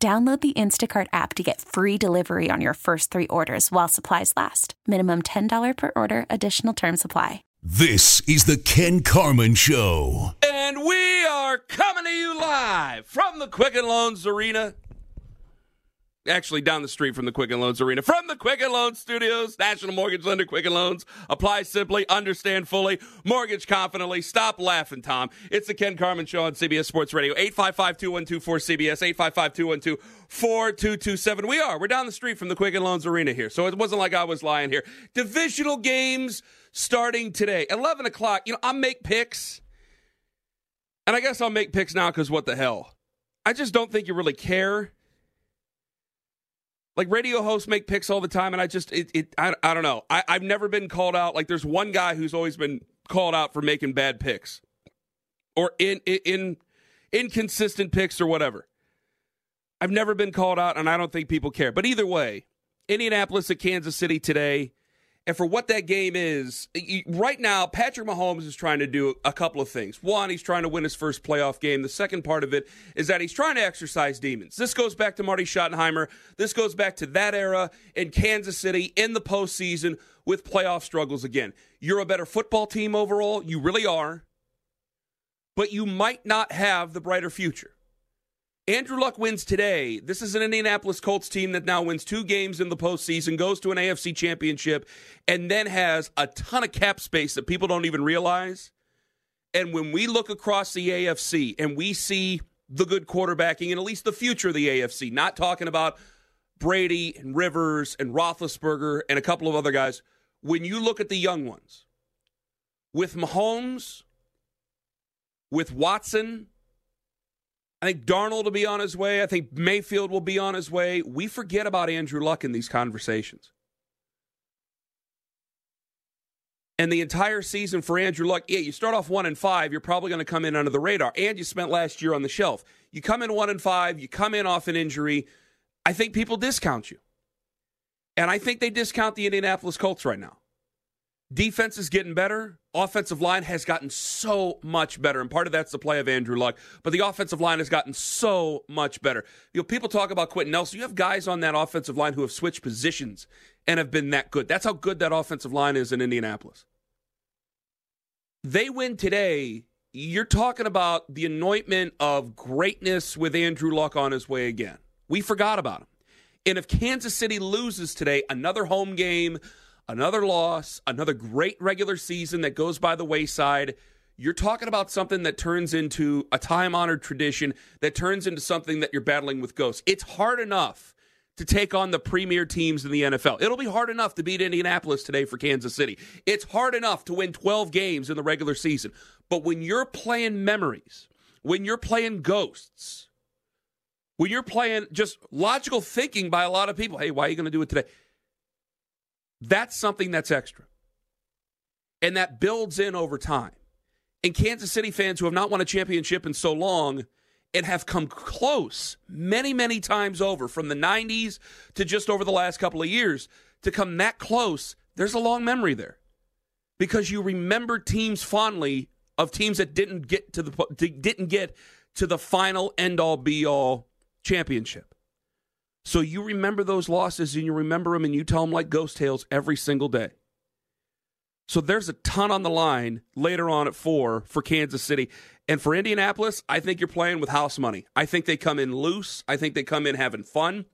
Download the Instacart app to get free delivery on your first three orders while supplies last. Minimum $10 per order, additional term supply. This is the Ken Carman Show. And we are coming to you live from the Quicken Loans Arena actually down the street from the Quicken Loans Arena, from the Quicken Loans Studios, National Mortgage Lender Quicken Loans. Apply simply, understand fully, mortgage confidently. Stop laughing, Tom. It's the Ken Carman Show on CBS Sports Radio. 855-212-4CBS, 855-212-4227. We are. We're down the street from the Quicken Loans Arena here. So it wasn't like I was lying here. Divisional games starting today. 11 o'clock. You know, I make picks. And I guess I'll make picks now because what the hell? I just don't think you really care like radio hosts make picks all the time, and I just it, it I, I don't know. I, I've never been called out. Like there's one guy who's always been called out for making bad picks or in in inconsistent picks or whatever. I've never been called out, and I don't think people care. But either way, Indianapolis at Kansas City today. And for what that game is, right now, Patrick Mahomes is trying to do a couple of things. One, he's trying to win his first playoff game. The second part of it is that he's trying to exercise demons. This goes back to Marty Schottenheimer. This goes back to that era in Kansas City in the postseason with playoff struggles again. You're a better football team overall. You really are. But you might not have the brighter future. Andrew Luck wins today. This is an Indianapolis Colts team that now wins two games in the postseason, goes to an AFC championship, and then has a ton of cap space that people don't even realize. And when we look across the AFC and we see the good quarterbacking and at least the future of the AFC, not talking about Brady and Rivers and Roethlisberger and a couple of other guys, when you look at the young ones, with Mahomes, with Watson, I think Darnold will be on his way. I think Mayfield will be on his way. We forget about Andrew Luck in these conversations. And the entire season for Andrew Luck, yeah, you start off one and five, you're probably going to come in under the radar. And you spent last year on the shelf. You come in one and five, you come in off an injury. I think people discount you. And I think they discount the Indianapolis Colts right now. Defense is getting better. Offensive line has gotten so much better, and part of that's the play of Andrew Luck. But the offensive line has gotten so much better. You know, people talk about Quenton Nelson. You have guys on that offensive line who have switched positions and have been that good. That's how good that offensive line is in Indianapolis. They win today. You're talking about the anointment of greatness with Andrew Luck on his way again. We forgot about him. And if Kansas City loses today, another home game another loss, another great regular season that goes by the wayside. You're talking about something that turns into a time honored tradition, that turns into something that you're battling with ghosts. It's hard enough to take on the premier teams in the NFL. It'll be hard enough to beat Indianapolis today for Kansas City. It's hard enough to win 12 games in the regular season. But when you're playing memories, when you're playing ghosts, when you're playing just logical thinking by a lot of people, hey, why are you going to do it today? That's something that's extra. And that builds in over time. And Kansas City fans who have not won a championship in so long and have come close many, many times over from the 90s to just over the last couple of years to come that close, there's a long memory there. Because you remember teams fondly of teams that didn't get to the didn't get to the final end all be all championship. So you remember those losses and you remember them and you tell them like ghost tales every single day. So there's a ton on the line later on at four for Kansas City. And for Indianapolis, I think you're playing with house money. I think they come in loose. I think they come in having fun.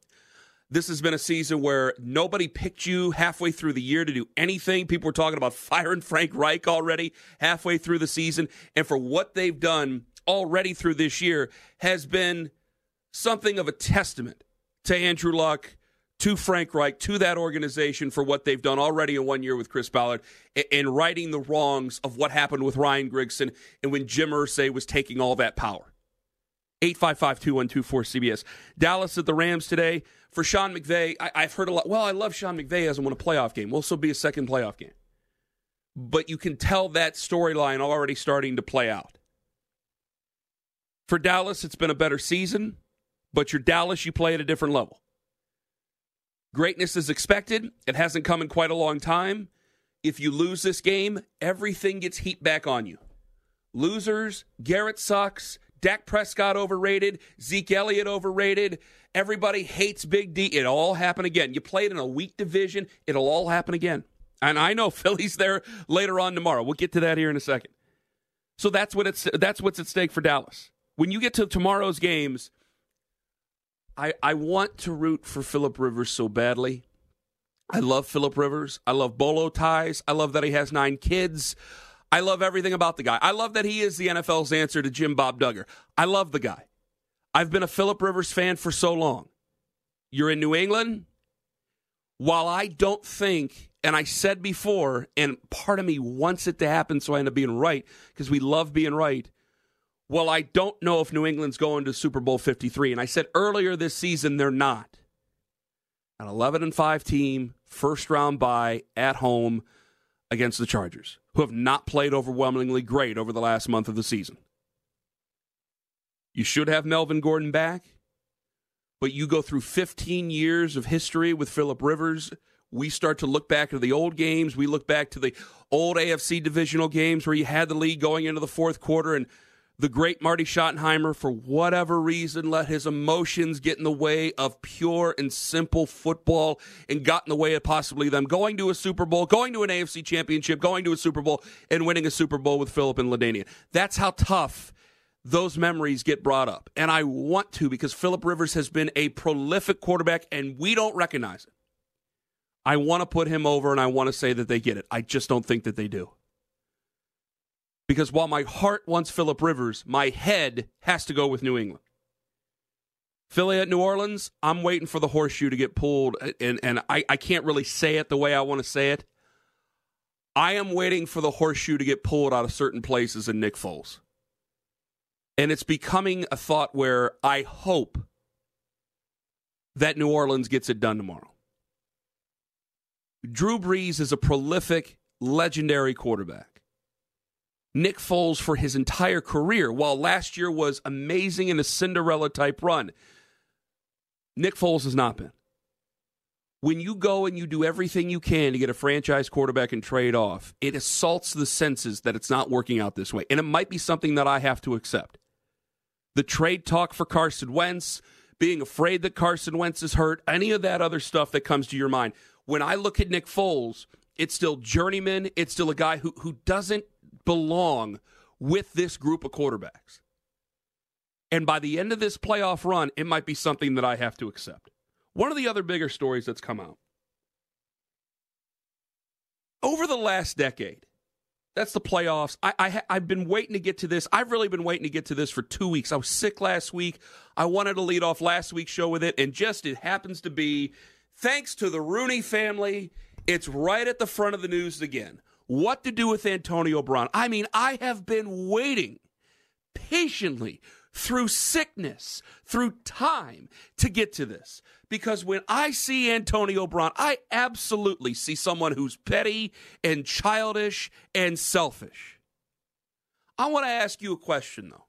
This has been a season where nobody picked you halfway through the year to do anything. People were talking about firing Frank Reich already halfway through the season. And for what they've done already through this year has been something of a testament to Andrew Luck, to Frank Reich, to that organization for what they've done already in one year with Chris Ballard and righting the wrongs of what happened with Ryan Grigson and when Jim Irsay was taking all that power. 855 2124 CBS. Dallas at the Rams today. For Sean McVay, I, have heard a lot. Well, I love Sean McVay hasn't won a playoff game. Will also be a second playoff game. But you can tell that storyline already starting to play out. For Dallas, it's been a better season, but you're Dallas, you play at a different level. Greatness is expected. It hasn't come in quite a long time. If you lose this game, everything gets heaped back on you. Losers, Garrett sucks, Dak Prescott overrated, Zeke Elliott overrated. Everybody hates Big D. It all happen again. You played in a weak division, it'll all happen again. And I know Philly's there later on tomorrow. We'll get to that here in a second. So that's what it's that's what's at stake for Dallas. When you get to tomorrow's games, I I want to root for Philip Rivers so badly. I love Philip Rivers. I love bolo ties. I love that he has nine kids. I love everything about the guy. I love that he is the NFL's answer to Jim Bob Duggar. I love the guy. I've been a Philip Rivers fan for so long. You're in New England. While I don't think, and I said before, and part of me wants it to happen so I end up being right because we love being right. Well, I don't know if New England's going to Super Bowl 53. And I said earlier this season they're not. An 11 and 5 team, first round bye at home against the Chargers, who have not played overwhelmingly great over the last month of the season. You should have Melvin Gordon back, but you go through 15 years of history with Philip Rivers. We start to look back to the old games. We look back to the old AFC divisional games where you had the lead going into the fourth quarter and the great Marty Schottenheimer, for whatever reason, let his emotions get in the way of pure and simple football and got in the way of possibly them going to a Super Bowl, going to an AFC championship, going to a Super Bowl, and winning a Super Bowl with Philip and LaDainian. That's how tough those memories get brought up. And I want to because Philip Rivers has been a prolific quarterback and we don't recognize it. I want to put him over and I want to say that they get it. I just don't think that they do. Because while my heart wants Philip Rivers, my head has to go with New England. Philly at New Orleans, I'm waiting for the horseshoe to get pulled, and, and I, I can't really say it the way I want to say it. I am waiting for the horseshoe to get pulled out of certain places in Nick Foles. And it's becoming a thought where I hope that New Orleans gets it done tomorrow. Drew Brees is a prolific, legendary quarterback. Nick Foles for his entire career, while last year was amazing in a Cinderella type run. Nick Foles has not been. When you go and you do everything you can to get a franchise quarterback and trade off, it assaults the senses that it's not working out this way. And it might be something that I have to accept. The trade talk for Carson Wentz, being afraid that Carson Wentz is hurt, any of that other stuff that comes to your mind. When I look at Nick Foles, it's still journeyman. It's still a guy who, who doesn't belong with this group of quarterbacks. And by the end of this playoff run, it might be something that I have to accept. One of the other bigger stories that's come out over the last decade, that's the playoffs. I, I, I've been waiting to get to this. I've really been waiting to get to this for two weeks. I was sick last week. I wanted to lead off last week's show with it, and just it happens to be, thanks to the Rooney family, it's right at the front of the news again what to do with Antonio Brown. I mean, I have been waiting patiently through sickness, through time to get to this. Because when I see Antonio Brown, I absolutely see someone who's petty and childish and selfish. I want to ask you a question, though.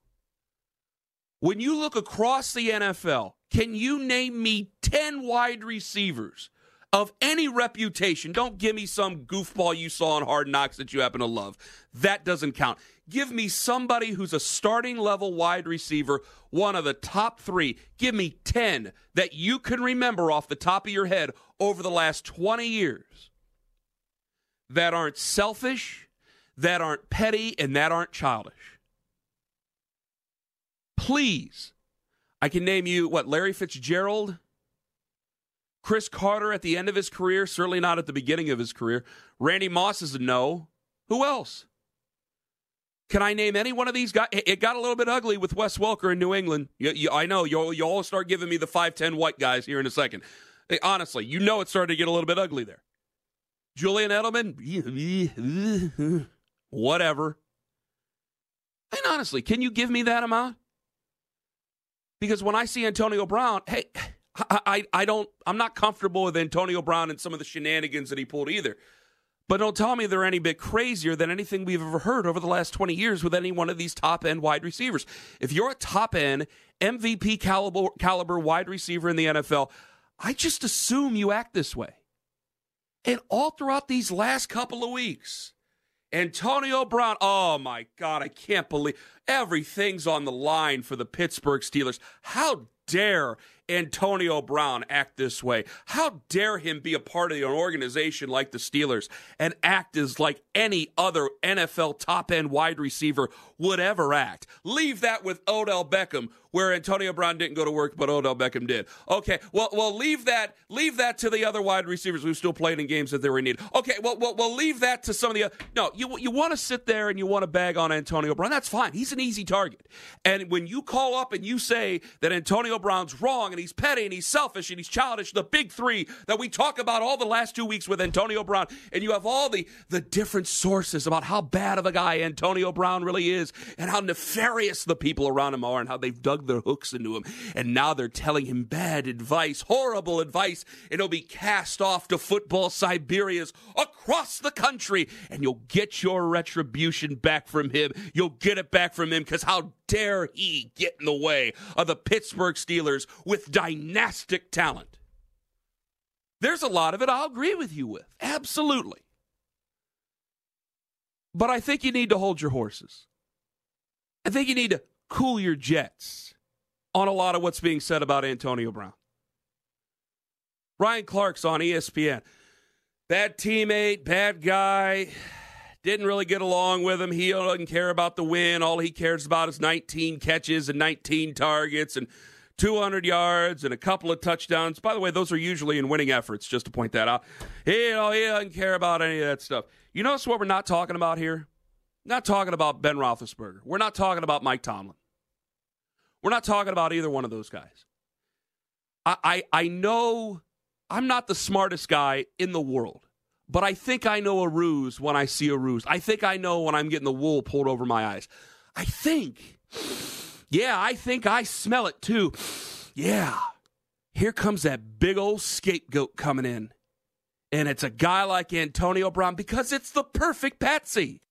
When you look across the NFL, can you name me 10 wide receivers of any reputation. Don't give me some goofball you saw on Hard Knocks that you happen to love. That doesn't count. Give me somebody who's a starting level wide receiver, one of the top three. Give me 10 that you can remember off the top of your head over the last 20 years that aren't selfish, that aren't petty, and that aren't childish. Please. I can name you, what, Larry Fitzgerald? Cris Carter at the end of his career, certainly not at the beginning of his career. Randy Moss is a no. Who else? Can I name any one of these guys? It got a little bit ugly with Wes Welker in New England. You, you, I know you'll, you all start giving me the 5'10 white guys here in a second. Honestly, you know it started to get a little bit ugly there. Julian Edelman, whatever. And honestly, can you give me that amount? Because when I see Antonio Brown, hey, I, I, I don't, I'm not comfortable with Antonio Brown and some of the shenanigans that he pulled either. But don't tell me they're any bit crazier than anything we've ever heard over the last 20 years with any one of these top end wide receivers. If you're a top end MVP caliber, caliber wide receiver in the NFL, I just assume you act this way. And all throughout these last couple of weeks, Antonio Brown, oh my God, I can't believe everything's on the line for the Pittsburgh Steelers. How dare Antonio Brown act this way? How dare him be a part of an organization like the Steelers and act as like any other NFL top end wide receiver would ever act? Leave that with Odell Beckham, where Antonio Brown didn't go to work, but Odell Beckham did. Okay, well, well, leave that, leave that to the other wide receivers who still played in games that they were in need. Okay, well, well, well leave that to some of the. Other, no, you you want to sit there and you want to bag on Antonio Brown. That's fine. He's an easy target. And when you call up and you say that Antonio Brown's wrong and he's petty and he's selfish and he's childish, the big three that we talk about all the last two weeks with Antonio Brown, and you have all the, the different sources about how bad of a guy Antonio Brown really is and how nefarious the people around him are and how they've dug their hooks into him. And now they're telling him bad advice, horrible advice, and he'll be cast off to football Siberias across the country, and you'll get your retribution back from him. You'll get it back from him because how dare he get in the way of the Pittsburgh Steelers with dynastic talent? There's a lot of it I'll agree with you with. Absolutely. But I think you need to hold your horses. I think you need to cool your jets on a lot of what's being said about Antonio Brown. Ryan Clark's on ESPN. Bad teammate, bad guy. Didn't really get along with him. He doesn't care about the win. All he cares about is 19 catches and 19 targets and 200 yards and a couple of touchdowns. By the way, those are usually in winning efforts, just to point that out. He, you know, he doesn't care about any of that stuff. You notice what we're not talking about here? Not talking about Ben Roethlisberger. We're not talking about Mike Tomlin. We're not talking about either one of those guys. I, I, I know I'm not the smartest guy in the world. But I think I know a ruse when I see a ruse. I think I know when I'm getting the wool pulled over my eyes. I think. Yeah, I think I smell it too. Yeah. Here comes that big old scapegoat coming in. And it's a guy like Antonio Brown because it's the perfect patsy.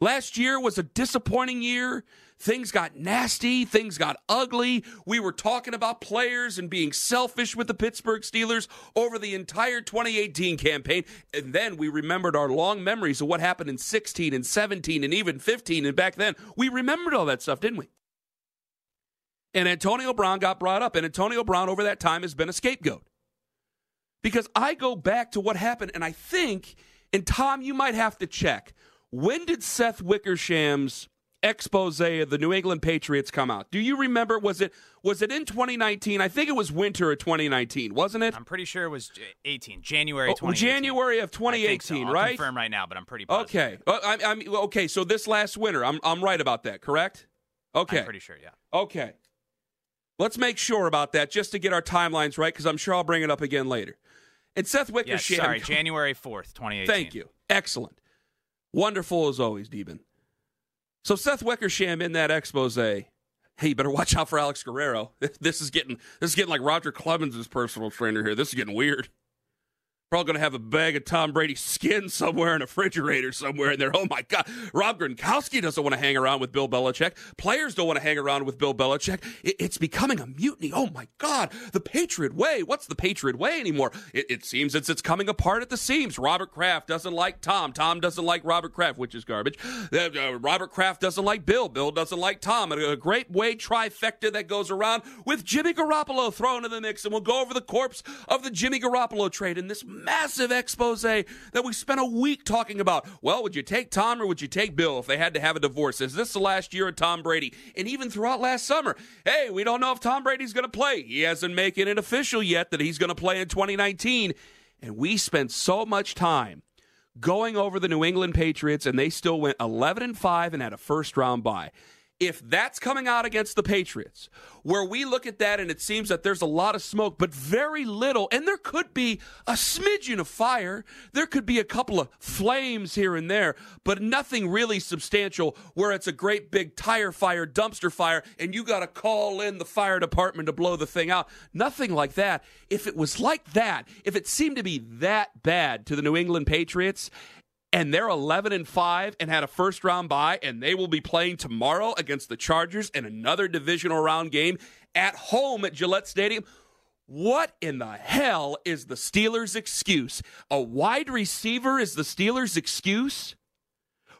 Last year was a disappointing year. Things got nasty. Things got ugly. We were talking about players and being selfish with the Pittsburgh Steelers over the entire 2018 campaign. And then we remembered our long memories of what happened in 16 and 17 and even 15. And back then, we remembered all that stuff, didn't we? And Antonio Brown got brought up. And Antonio Brown over that time has been a scapegoat. Because I go back to what happened, and I think, and Tom, you might have to check. When did Seth Wickersham's expose of the New England Patriots come out? Do you remember? Was it was it in 2019? I think it was winter of 2019, wasn't it? I'm pretty sure it was 18 January 2018. Oh, January of 2018, so. right? Confirm right now, but I'm pretty positive. Okay, I'm, I'm, okay. So this last winter, I'm I'm right about that, correct? Okay, I'm pretty sure. Yeah. Okay, let's make sure about that just to get our timelines right, because I'm sure I'll bring it up again later. And Seth Wickersham. Yes, sorry, January 4th, 2018. Thank you. Excellent. Wonderful as always, Deben. So Seth Wickersham in that expose, hey, you better watch out for Alex Guerrero. This is getting this is getting like Roger Clemens' personal trainer here. This is getting weird. Probably going to have a bag of Tom Brady skin somewhere in a refrigerator somewhere in there. Oh my God. Rob Gronkowski doesn't want to hang around with Bill Belichick. Players don't want to hang around with Bill Belichick. it's becoming a mutiny. Oh my God. The Patriot way. What's the Patriot way anymore? It, it seems it's, it's coming apart at the seams. Robert Kraft doesn't like Tom. Tom doesn't like Robert Kraft, which is garbage. Uh, uh, Robert Kraft doesn't like Bill. Bill doesn't like Tom. A, a great way trifecta that goes around with Jimmy Garoppolo thrown in the mix. And we'll go over the corpse of the Jimmy Garoppolo trade in this massive expose that we spent a week talking about. Well, would you take Tom or would you take Bill if they had to have a divorce? Is this the last year of Tom Brady? And even throughout last summer, hey, we don't know if Tom Brady's going to play. He hasn't making it official yet that he's going to play in 2019. And we spent so much time going over the New England Patriots, and they still went 11 and 5 and had a first round bye. If that's coming out against the Patriots, where we look at that and it seems that there's a lot of smoke, but very little, and there could be a smidgen of fire, there could be a couple of flames here and there, but nothing really substantial where it's a great big tire fire, dumpster fire, and you got to call in the fire department to blow the thing out. Nothing like that. If it was like that, if it seemed to be that bad to the New England Patriots, and they're 11 and 5 and had a first round bye and they will be playing tomorrow against the Chargers in another divisional round game at home at Gillette Stadium. What in the hell is the Steelers' excuse? A wide receiver is the Steelers' excuse?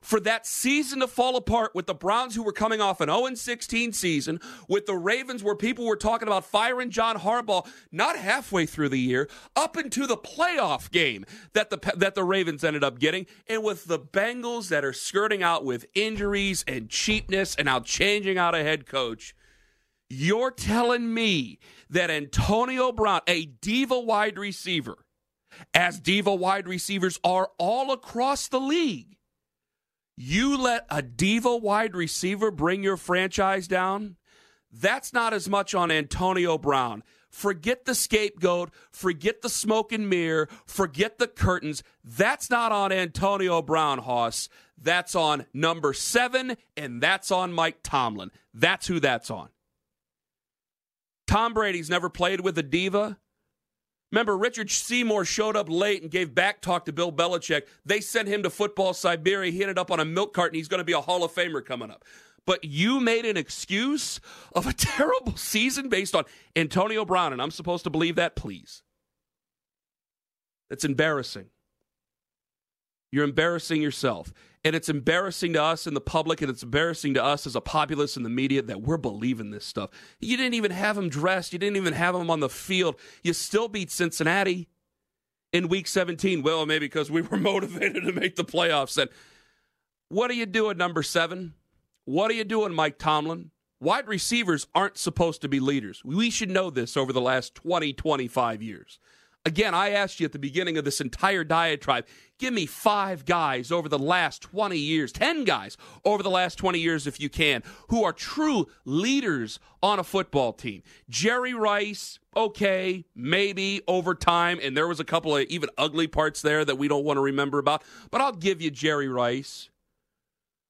For that season to fall apart with the Browns, who were coming off an 0 16 season, with the Ravens, where people were talking about firing John Harbaugh not halfway through the year, up into the playoff game that the that the Ravens ended up getting, and with the Bengals that are skirting out with injuries and cheapness, and now changing out a head coach. You're telling me that Antonio Brown, a diva wide receiver, as diva wide receivers are all across the league, you let a diva wide receiver bring your franchise down? That's not as much on Antonio Brown. Forget the scapegoat, forget the smoke and mirror, forget the curtains. That's not on Antonio Brown, Hoss. That's on number seven, and that's on Mike Tomlin. That's who that's on. Tom Brady's never played with a diva. Remember, Richard Seymour showed up late and gave back talk to Bill Belichick. They sent him to football Siberia. He ended up on a milk cart, and he's going to be a Hall of Famer coming up. But you made an excuse of a terrible season based on Antonio Brown, and I'm supposed to believe that? Please. That's embarrassing. You're embarrassing yourself. And it's embarrassing to us in the public, and it's embarrassing to us as a populace in the media that we're believing this stuff. You didn't even have him dressed. You didn't even have him on the field. You still beat Cincinnati in week 17. Well, maybe because we were motivated to make the playoffs. And what are you doing, number seven? What are you doing, Mike Tomlin? Wide receivers aren't supposed to be leaders. We should know this over the last 20, 25 years. Again, I asked you at the beginning of this entire diatribe give me five guys over the last 20 years, 10 guys over the last 20 years, if you can, who are true leaders on a football team. Jerry Rice, okay, maybe over time, and there was a couple of even ugly parts there that we don't want to remember about, but I'll give you Jerry Rice.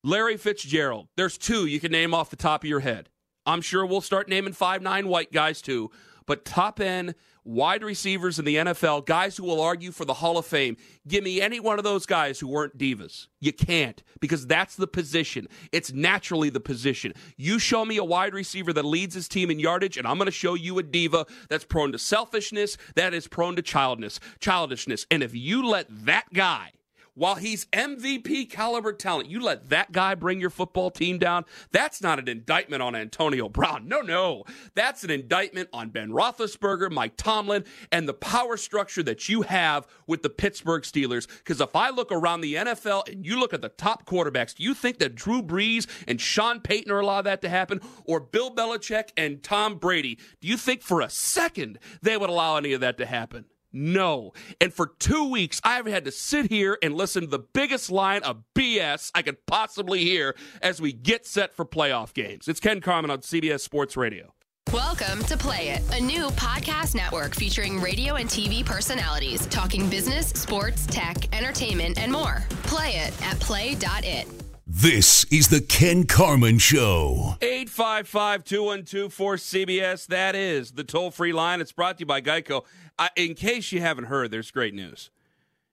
Larry Fitzgerald, there's two you can name off the top of your head. I'm sure we'll start naming five nine white guys too, but top end wide receivers in the NFL, guys who will argue for the Hall of Fame. Give me any one of those guys who weren't divas. You can't because that's the position. It's naturally the position. You show me a wide receiver that leads his team in yardage, and I'm going to show you a diva that's prone to selfishness, that is prone to childness, childishness. And if you let that guy while he's MVP caliber talent, you let that guy bring your football team down. That's not an indictment on Antonio Brown. No, no. That's an indictment on Ben Roethlisberger, Mike Tomlin, and the power structure that you have with the Pittsburgh Steelers. Because if I look around the NFL and you look at the top quarterbacks, do you think that Drew Brees and Sean Payton are allow that to happen? Or Bill Belichick and Tom Brady? Do you think for a second they would allow any of that to happen? No. And for two weeks, I've had to sit here and listen to the biggest line of BS I could possibly hear as we get set for playoff games. It's Ken Carman on CBS Sports Radio. Welcome to Play It, a new podcast network featuring radio and TV personalities talking business, sports, tech, entertainment, and more. Play it at play.it. This is the Ken Carman Show. 855 212 cbs That is the toll free line. It's brought to you by Geico. Uh, in case you haven't heard, there's great news.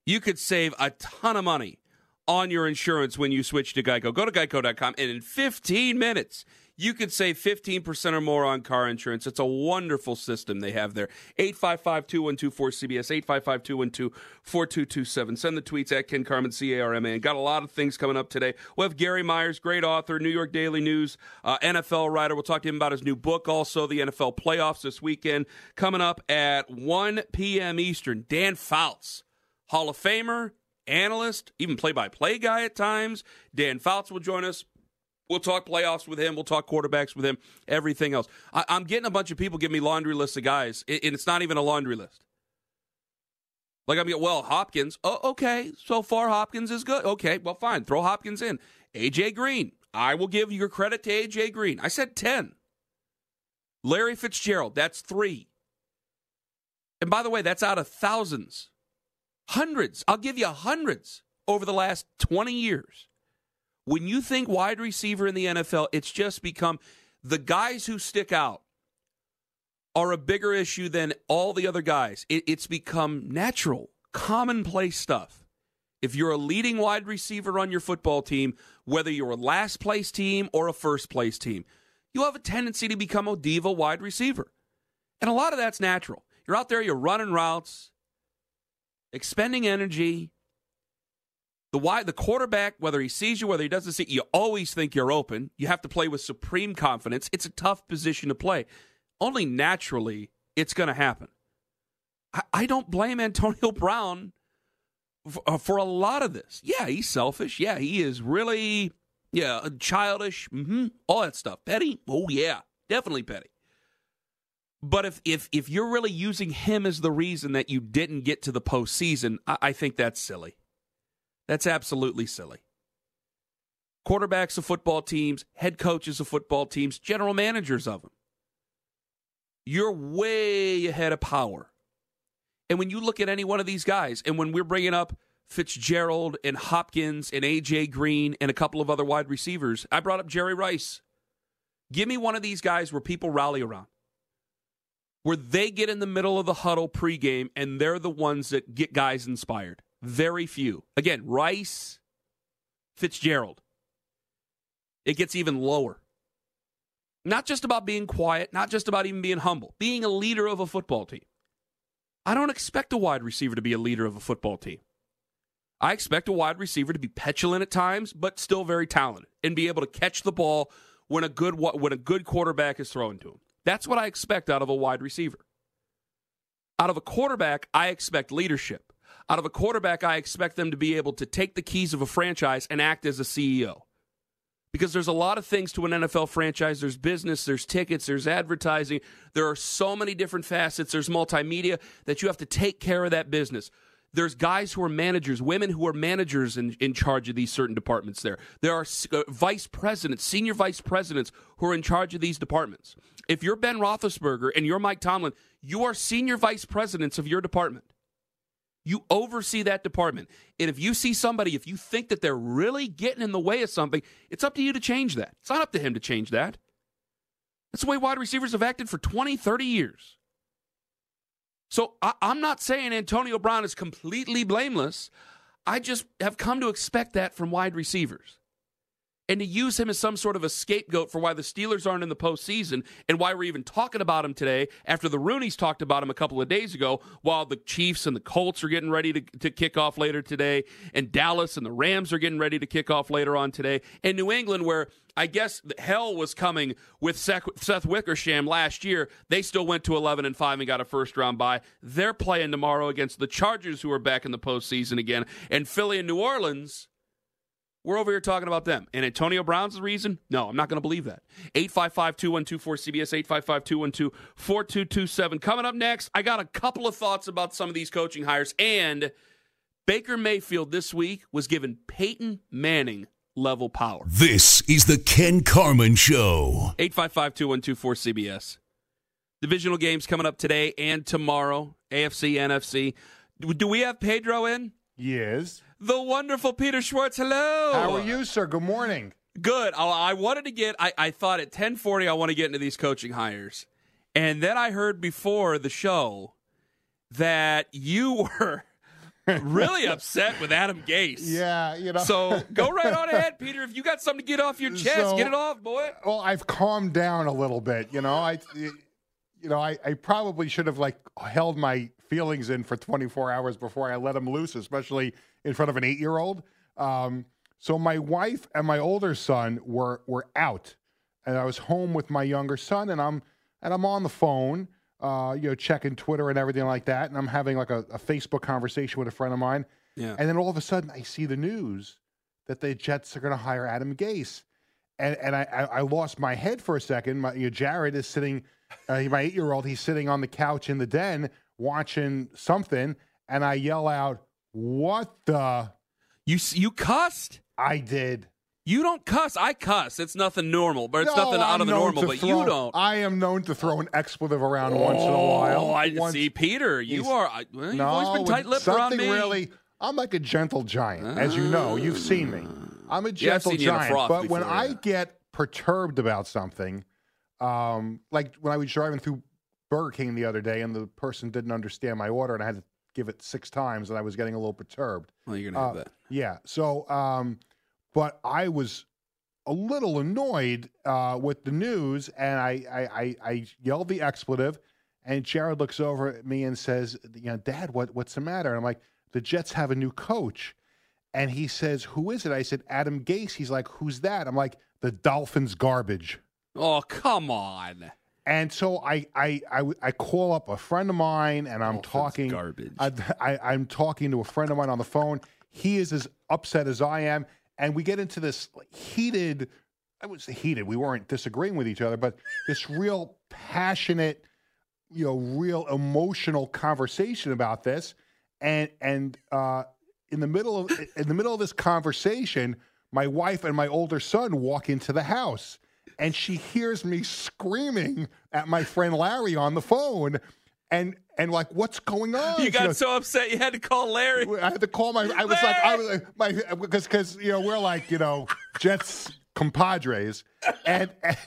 You could save a ton of money on your insurance when you switch to Geico. Go to geico.com, and in 15 minutes, you could save 15% or more on car insurance. It's a wonderful system they have there. 855 212 cbs 855 212 4227. Send the tweets at Ken Carman, C A R M A. And got a lot of things coming up today. We'll have Gary Myers, great author, New York Daily News, uh, NFL writer. We'll talk to him about his new book, also the NFL playoffs this weekend. Coming up at 1 p.m. Eastern, Dan Fouts, Hall of Famer, analyst, even play by play guy at times. Dan Fouts will join us. We'll talk playoffs with him. We'll talk quarterbacks with him. Everything else. I, am getting a bunch of people give me laundry lists of guys, and it's not even a laundry list. Like I'm getting, well, Hopkins. Oh, okay. So far, Hopkins is good. Okay, well, fine. Throw Hopkins in. AJ Green. I will give your credit to AJ Green. I said 10. Larry Fitzgerald, that's three. And by the way, that's out of thousands, hundreds. I'll give you hundreds over the last 20 years. When you think wide receiver in the NFL, it's just become the guys who stick out are a bigger issue than all the other guys. It, it's become natural, commonplace stuff. If you're a leading wide receiver on your football team, whether you're a last place team or a first place team, you have a tendency to become a diva wide receiver. And a lot of that's natural. You're out there, you're running routes, expending energy. The wide, the quarterback, whether he sees you, whether he doesn't see you, you always think you're open. You have to play with supreme confidence. It's a tough position to play. Only naturally, it's going to happen. I, I, don't blame Antonio Brown for, uh, for, a lot of this. Yeah, he's selfish. Yeah, he is really, yeah, childish. Mm-hmm, all that stuff. Petty. Oh yeah, definitely petty. But if if if you're really using him as the reason that you didn't get to the postseason, I, I think that's silly. That's absolutely silly. Quarterbacks of football teams, head coaches of football teams, general managers of them. You're way ahead of power. And when you look at any one of these guys, and when we're bringing up Fitzgerald and Hopkins and AJ Green and a couple of other wide receivers, I brought up Jerry Rice. Give me one of these guys where people rally around where they get in the middle of the huddle pregame and they're the ones that get guys inspired. Very few. Again, Rice, Fitzgerald. It gets even lower. Not just about being quiet, not just about even being humble, being a leader of a football team. I don't expect a wide receiver to be a leader of a football team. I expect a wide receiver to be petulant at times, but still very talented and be able to catch the ball when a good when a good quarterback is throwing to him. That's what I expect out of a wide receiver. Out of a quarterback, I expect leadership. Out of a quarterback, I expect them to be able to take the keys of a franchise and act as a CEO. Because there's a lot of things to an NFL franchise. There's business, there's tickets, there's advertising. There are so many different facets. There's multimedia that you have to take care of that business. There's guys who are managers, women who are managers in, in charge of these certain departments there. There are uh, vice presidents, senior vice presidents who are in charge of these departments. If you're Ben Roethlisberger and you're Mike Tomlin, you are senior vice presidents of your department. You oversee that department. And if you see somebody, if you think that they're really getting in the way of something, it's up to you to change that. It's not up to him to change that. That's the way wide receivers have acted for 20, 30 years. So I, am not saying Antonio Brown is completely blameless. I just have come to expect that from wide receivers and to use him as some sort of a scapegoat for why the Steelers aren't in the postseason and why we're even talking about him today after the Rooneys talked about him a couple of days ago while the Chiefs and the Colts are getting ready to, to kick off later today and Dallas and the Rams are getting ready to kick off later on today and New England where I guess hell was coming with Seth Wickersham last year. They still went to 11 and 5 and got a first round bye. They're playing tomorrow against the Chargers, who are back in the postseason again. And Philly and New Orleans we're over here talking about them. And Antonio Brown's the reason? No, I'm not going to believe that. 855 2124 CBS, 855 212 4227. Coming up next, I got a couple of thoughts about some of these coaching hires. And Baker Mayfield this week was given Peyton Manning level power. This is the Ken Carman Show. 855 2124 CBS. Divisional games coming up today and tomorrow. AFC, NFC. Do we have Pedro in? Yes the wonderful Peter Schwartz. Hello. How are you, sir? Good morning. Good. Oh, I wanted to get. I, I thought at ten forty I want to get into these coaching hires, and then I heard before the show that you were really upset with Adam Gase. Yeah, you know. So go right on ahead, Peter. If you got something to get off your chest, so, get it off, boy. Well, I've calmed down a little bit. You know, I, you know, I, I probably should have like held my feelings in for 24 hours before I let them loose, especially in front of an eight year old. Um, so my wife and my older son were were out, and I was home with my younger son, and I'm and I'm on the phone, uh, you know, checking Twitter and everything like that, and I'm having like a, a Facebook conversation with a friend of mine, yeah. and then all of a sudden I see the news that the Jets are going to hire Adam Gase, and and I, I lost my head for a second. My, you know, Jared is sitting, uh, my eight year old, he's sitting on the couch in the den watching something, and I yell out, what the? You you cussed? I did. You don't cuss. I cuss. It's nothing normal, but it's No, nothing out I'm of the normal. But throw- you don't. I am known to throw an expletive around once in a while. Oh, I Once- see, Peter. You are. I, well, you've no, always been tight-lipped around something me. really. I'm like a gentle giant, as you know. You've seen me. I'm a gentle seen you in a giant, froth but when before, I get perturbed about something, um, like when I was driving through Burger King the other day, and the person didn't understand my order, and I had to give it six times, and I was getting a little perturbed. Well, you're gonna have Uh, that. Yeah. So, um, but I was a little annoyed uh, with the news, and I, I, I, I yelled the expletive, and Jared looks over at me and says, "You know, Dad, what, what's the matter?" And I'm like, "The Jets have a new coach," and he says, "Who is it?" I said, "Adam Gase." He's like, "Who's that?" I'm like, "The Dolphins garbage." Oh, come on. And so I, I, I, I call up a friend of mine, and I'm Dolphins talking. garbage. I, I, I'm talking to a friend of mine on the phone. He is as upset as I am, and we get into this heated. I would say heated. We weren't disagreeing with each other, but this real passionate, you know, real emotional conversation about this. And and uh, in the middle of in the middle of this conversation, my wife and my older son walk into the house, and she hears me screaming at my friend Larry on the phone, and and like, what's going on? You got so upset you had to call Larry. I had to call my. I was like, I was like, my because because you know we're like you know Jets compadres, and, and,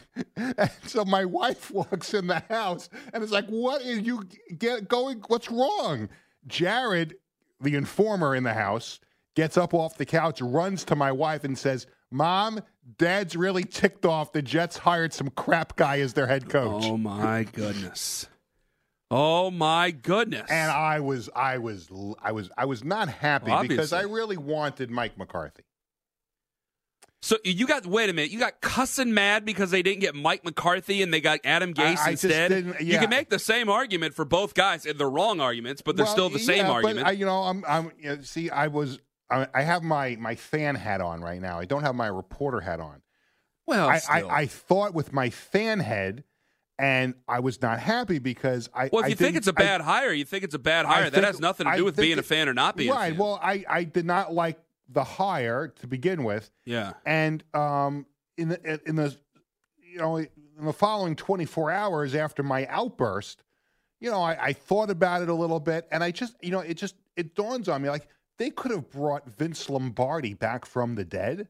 and so my wife walks in the house and is like, "What is you get going? What's wrong?" Jared, the informer in the house, gets up off the couch, runs to my wife, and says, "Mom, Dad's really ticked off. The Jets hired some crap guy as their head coach." Oh my goodness. Oh my goodness. And I was, I was, I was, I was not happy Well, because I really wanted Mike McCarthy. so you got wait a minute, you got cussing mad because they didn't get Mike McCarthy and they got Adam Gase I just instead. didn't- You can make the same argument for both guys, and they're wrong arguments, but they're Well, still the same yeah, argument. I, you know, I'm, I'm. You know, see, I was, I, I have my my fan hat on right now. I don't have my reporter hat on. well, I, I. I thought with my fan head, and I was not happy because I. well, if you think it's a bad hire, you think it's a bad hire. that has nothing to do with think being a fan or not being right. a fan. Right. Well, I, I did not like the hire to begin with, yeah. and um, in the in the you know in the following 24 hours after my outburst, you know, I, I thought about it a little bit, and I just you know it just it dawns on me like they could have brought Vince Lombardi back from the dead.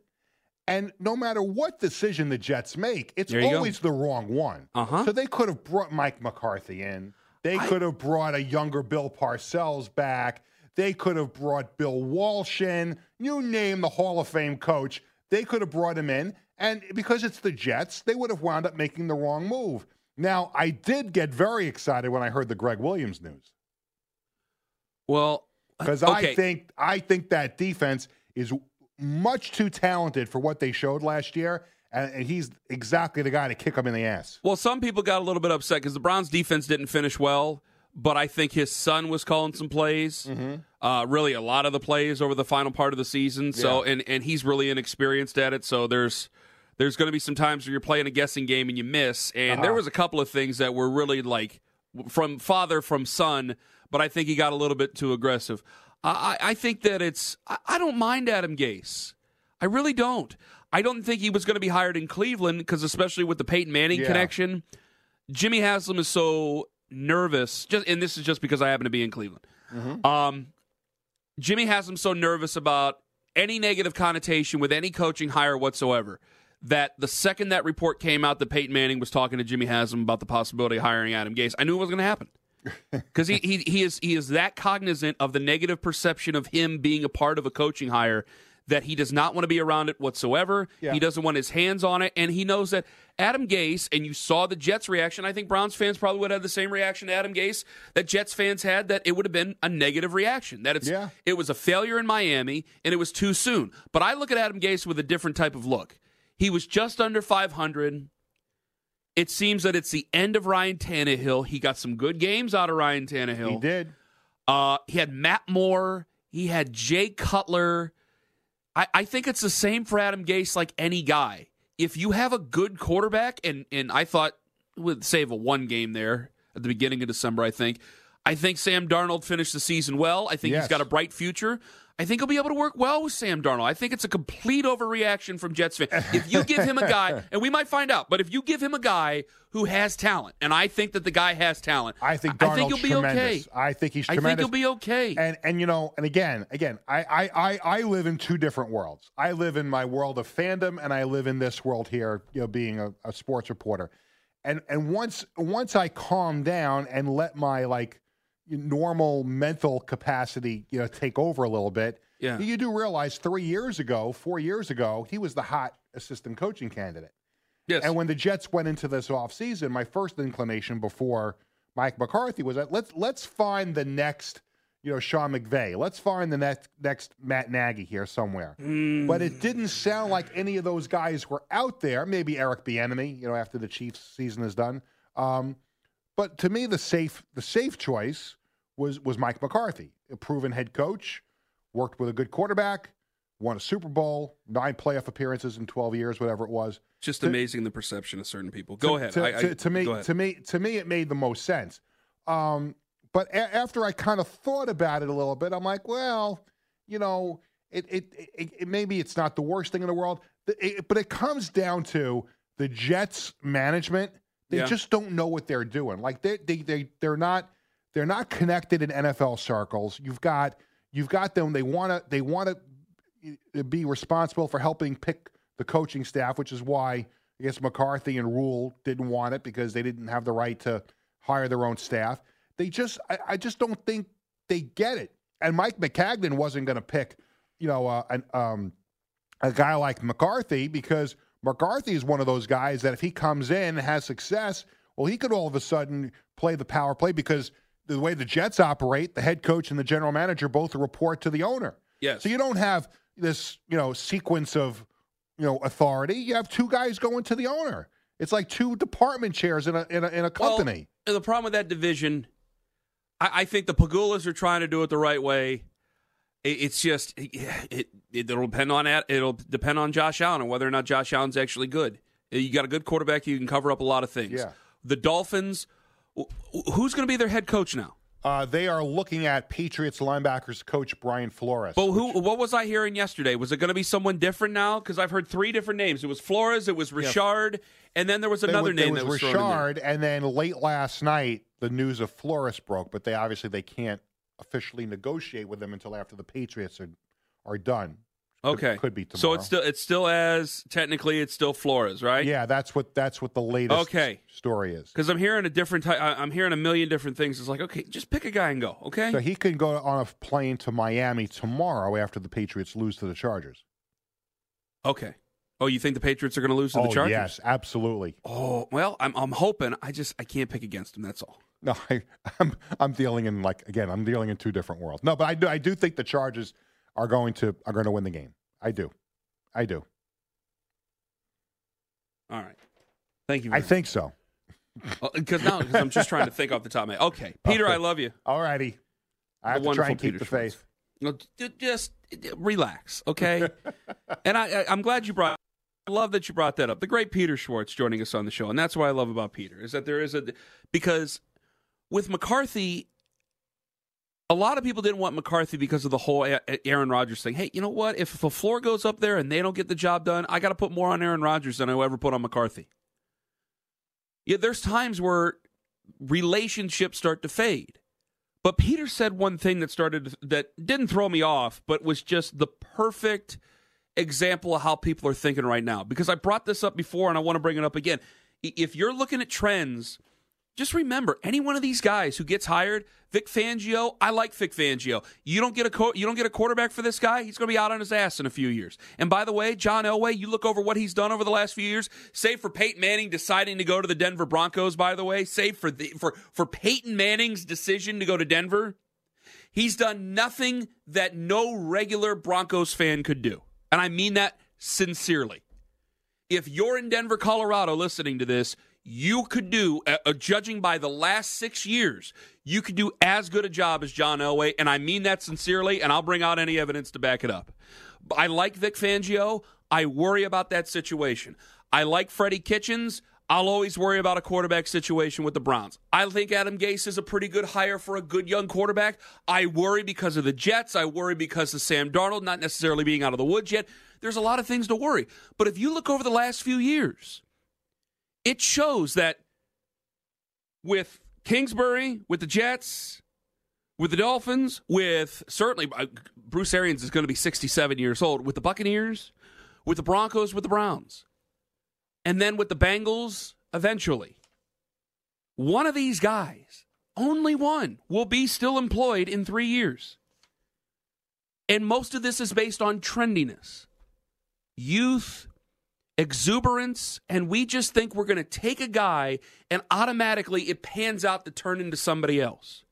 And no matter what decision the Jets make, it's you go. always the wrong one. Uh-huh. So they could have brought Mike McCarthy in. They could have brought a younger Bill Parcells back. They could have brought Bill Walsh in. You name the Hall of Fame coach, they could have brought him in. And because it's the Jets, they would have wound up making the wrong move. Now, I did get very excited when I heard the Gregg Williams news Well, because okay. I think I think that defense is much too talented for what they showed last year, and, and he's exactly the guy to kick them in the ass. Well, some people got a little bit upset because the Browns' defense didn't finish well, but I think his son was calling some plays. Mm-hmm. Uh, really, a lot of the plays over the final part of the season. So, and and he's really inexperienced at it. So there's there's going to be some times where you're playing a guessing game and you miss. And there was a couple of things that were really like from father from son, but I think he got a little bit too aggressive. I, I think that it's I, I don't mind Adam Gase. I really don't. I don't think he was going to be hired in Cleveland because, especially with the Peyton Manning Yeah. connection, Jimmy Haslam is so nervous. Just and this is just because I happen to be in Cleveland. Um, Jimmy Haslam's so nervous about any negative connotation with any coaching hire whatsoever that the second that report came out that Peyton Manning was talking to Jimmy Haslam about the possibility of hiring Adam Gase, I knew it was going to happen. Because he, he he is he is that cognizant of the negative perception of him being a part of a coaching hire that he does not want to be around it whatsoever. Yeah. He doesn't want his hands on it, and he knows that Adam Gase. And you saw the Jets' reaction. I think Browns fans probably would have the same reaction to Adam Gase that Jets fans had. That it would have been a negative reaction. That it's Yeah. it was a failure in Miami and it was too soon. But I look at Adam Gase with a different type of look. He was just under 500. It seems that it's the end of Ryan Tannehill. He got some good games out of Ryan Tannehill. He did. Uh, he had Matt Moore. He had Jay Cutler. I, I think it's the same for Adam Gase, like any guy. If you have a good quarterback, and and I thought with save a one game there at the beginning of December, I think I think Sam Darnold finished the season well. I think Yes. he's got a bright future. I think he'll be able to work well with Sam Darnold. I think it's a complete overreaction from Jets fans. If you give him a guy, and we might find out, but if you give him a guy who has talent, and I think that the guy has talent, I think I Darnold's think he'll be tremendous. okay. I think he's tremendous. I think he'll be okay. And and you know, and again, again, I, I I I live in two different worlds. I live in my world of fandom, and I live in this world here, you know, being a, a sports reporter. And and once once I calm down and let my like normal mental capacity, you know, take over a little bit, Yeah. you do realize three years ago, four years ago, he was the hot assistant coaching candidate. yes. And when the Jets went into this offseason, my first inclination before Mike McCarthy was that let's let's find the next, you know, Sean McVay. Let's find the next next Matt Nagy here somewhere. But it didn't sound like any of those guys were out there. Maybe Eric Bieniemy, you know, after the Chiefs season is done. Um, but to me, the safe the safe choice was was Mike McCarthy, a proven head coach, worked with a good quarterback, won a Super Bowl, nine playoff appearances in twelve years, whatever it was. Just to- amazing the perception of certain people. Go To- ahead. To, I- I- to, me, ahead. to me, to me, it made the most sense. Um, but a- after I kind of thought about it a little bit, I'm like, well, you know, it, it, it, it maybe it's not the worst thing in the world, it- but it comes down to the Jets management. They Yeah. just don't know what they're doing. Like they, they, they, they're not, they're not connected in NFL circles. You've got, you've got them. They want to, they want to be responsible for helping pick the coaching staff, which is why I guess McCarthy and Rhule didn't want it because they didn't have the right to hire their own staff. They just, I, I just don't think they get it. And Mike Maccagnan wasn't going to pick, you know, uh, an, um, a guy like McCarthy because McCarthy is one of those guys that if he comes in and has success, well, he could all of a sudden play the power play because the way the Jets operate, the head coach and the general manager both report to the owner. Yes. So you don't have this, you know, sequence of, you know, authority. You have two guys going to the owner. It's like two department chairs in a in a, in a company. Well, the problem with that division, I, I think the Pegulas are trying to do it the right way. It, it's just it, it will depend on. It'll depend on Josh Allen and whether or not Josh Allen's actually good. You got a good quarterback, you can cover up a lot of things. Yeah. The Dolphins, who's going to be their head coach now? Uh, they are looking at Patriots linebackers coach Brian Flores. But who? What was I hearing yesterday? Was it going to be someone different now? Because I've heard three different names. It was Flores, it was Richard, and then there was another was- name was that was thrown in there. Richard, and then late last night the news of Flores broke, but they obviously they can't officially negotiate with them until after the Patriots are are done. Okay, could be tomorrow. So it's still it's still as technically it's still Flores, right? Yeah, that's what that's what the latest Okay. story is. Because I'm hearing a different. Ty- I- I'm hearing a million different things. It's like, okay, just pick a guy and go. Okay. So he could go on a plane to Miami tomorrow after the Patriots lose to the Chargers. okay. Oh, you think the Patriots are going to lose to oh the Chargers? yes, absolutely. Oh well, I'm I'm hoping. I just I can't pick against them. That's all. No, I, I'm I'm dealing in like again, I'm dealing in two different worlds. No, but I do I do think the Chargers are going to are going to win the game. I do, I do. All right. Thank you. I Very think so. Oh, because now because I'm just trying to think off the top of my. Okay, Peter, I love you. All righty. I have to try and keep Peter the Schwartz. faith. No, Just relax, okay? and I, I, I'm glad you brought. I love that you brought that up. The great Peter Schwartz joining us on the show, and that's what I love about Peter is that there is a because with McCarthy, a lot of people didn't want McCarthy because of the whole Aaron Rodgers thing. Hey, you know what? If the floor goes up there and they don't get the job done, I got to put more on Aaron Rodgers than I ever put on McCarthy. Yeah, there's times where relationships start to fade. But Peter said one thing that started that didn't throw me off, but was just the perfect example of how people are thinking right now. Because I brought this up before and I want to bring it up again. If you're looking at trends, just remember any one of these guys who gets hired, Vic Fangio, I like Vic Fangio. You don't get a co- you don't get a quarterback for this guy, he's going to be out on his ass in a few years. And by the way, John Elway, you look over what he's done over the last few years, save for Peyton Manning deciding to go to the Denver Broncos, by the way, save for the, for for Peyton Manning's decision to go to Denver, he's done nothing that no regular Broncos fan could do. And I mean that sincerely if you're in Denver, Colorado, listening to this, you could do, uh, uh, judging by the last six years, you could do as good a job as John Elway, and I mean that sincerely, and I'll bring out any evidence to back it up. I like Vic Fangio. I worry about that situation. I like Freddie Kitchens. I'll always worry about a quarterback situation with the Browns. I think Adam Gase is a pretty good hire for a good young quarterback. I worry because of the Jets. I worry because of Sam Darnold not necessarily being out of the woods yet. There's a lot of things to worry. But if you look over the last few years, it shows that with Kingsbury, with the Jets, with the Dolphins, with certainly uh, Bruce Arians is going to be 67 years old, with the Buccaneers, with the Broncos, with the Browns and then with the Bengals eventually. One of these guys, only one, will be still employed in three years. And most of this is based on trendiness, youth, exuberance, and we just think we're going to take a guy and automatically it pans out to turn into somebody else.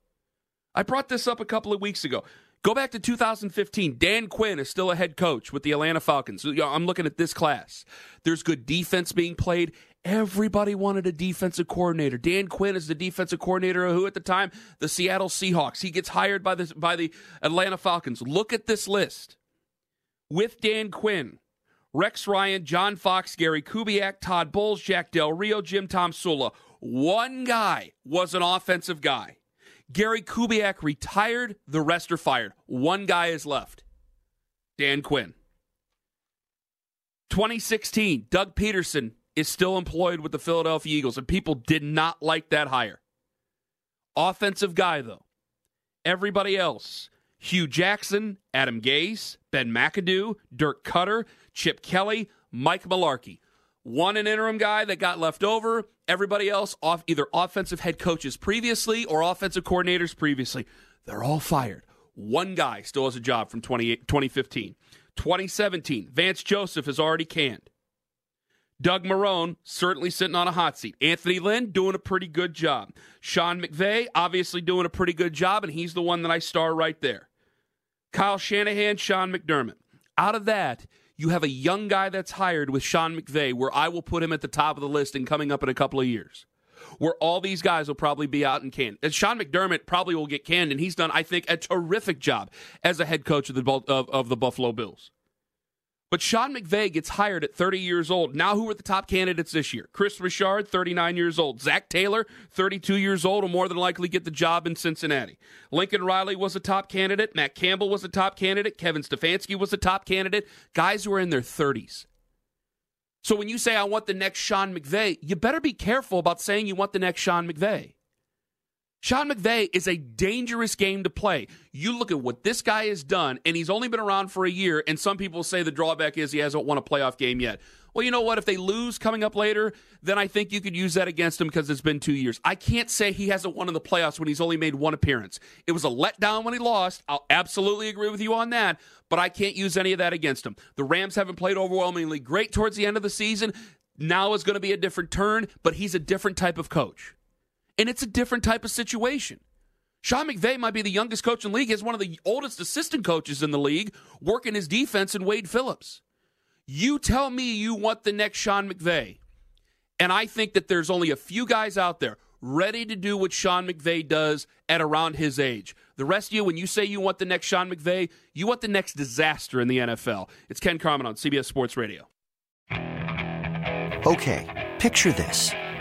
I brought this up a couple of weeks ago. Go back to 2015. Dan Quinn is still a head coach with the Atlanta Falcons. I'm looking at this class. There's good defense being played. Everybody wanted a defensive coordinator. Dan Quinn is the defensive coordinator of who at the time the Seattle Seahawks. He gets hired by the by the Atlanta Falcons. Look at this list. With Dan Quinn, Rex Ryan, John Fox, Gary Kubiak, Todd Bowles, Jack Del Rio, Jim Tomsula. One guy was an offensive guy. Gary Kubiak retired, the rest are fired. One guy is left Dan Quinn. 2016, Doug Pederson is still employed with the Philadelphia Eagles, and people did not like that hire. Offensive guy, though. Everybody else Hue Jackson, Adam Gase, Ben McAdoo, Dirk Koetter, Chip Kelly, Mike Mularkey. One an interim guy that got left over. Everybody else off either offensive head coaches previously or offensive coordinators previously. They're all fired. One guy still has a job from 2015. 2017, Vance Joseph is already canned. Doug Marrone certainly sitting on a hot seat. Anthony Lynn doing a pretty good job. Sean McVay obviously doing a pretty good job, and he's the one that I star right there. Kyle Shanahan, Sean McDermott. Out of that, you have a young guy that's hired with Sean McVay, where I will put him at the top of the list and coming up in a couple of years. Where all these guys will probably be out in canned. And Sean McDermott probably will get canned, and he's done, I think, a terrific job as a head coach of the, of, of the Buffalo Bills. But Sean McVay gets hired at 30 years old. Now, who are the top candidates this year? Kris Richard, 39 years old. Zac Taylor, 32 years old, will more than likely get the job in Cincinnati. Lincoln Riley was a top candidate. Matt Campbell was a top candidate. Kevin Stefanski was a top candidate. Guys who are in their 30s. So when you say, I want the next Sean McVay, you better be careful about saying you want the next Sean McVay. Sean McVay is a dangerous game to play. You look at what this guy has done, and he's only been around for a year, and some people say the drawback is he hasn't won a playoff game yet. Well, you know what? If they lose coming up later, then I think you could use that against him because it's been two years. I can't say he hasn't won in the playoffs when he's only made one appearance. It was a letdown when he lost. I'll absolutely agree with you on that, but I can't use any of that against him. The Rams haven't played overwhelmingly great towards the end of the season. Now is going to be a different turn, but he's a different type of coach and it's a different type of situation. Sean McVay might be the youngest coach in the league. He's one of the oldest assistant coaches in the league, working his defense in Wade Phillips. You tell me you want the next Sean McVay. And I think that there's only a few guys out there ready to do what Sean McVay does at around his age. The rest of you, when you say you want the next Sean McVay, you want the next disaster in the NFL. It's Ken Carman on CBS Sports Radio. Okay, picture this.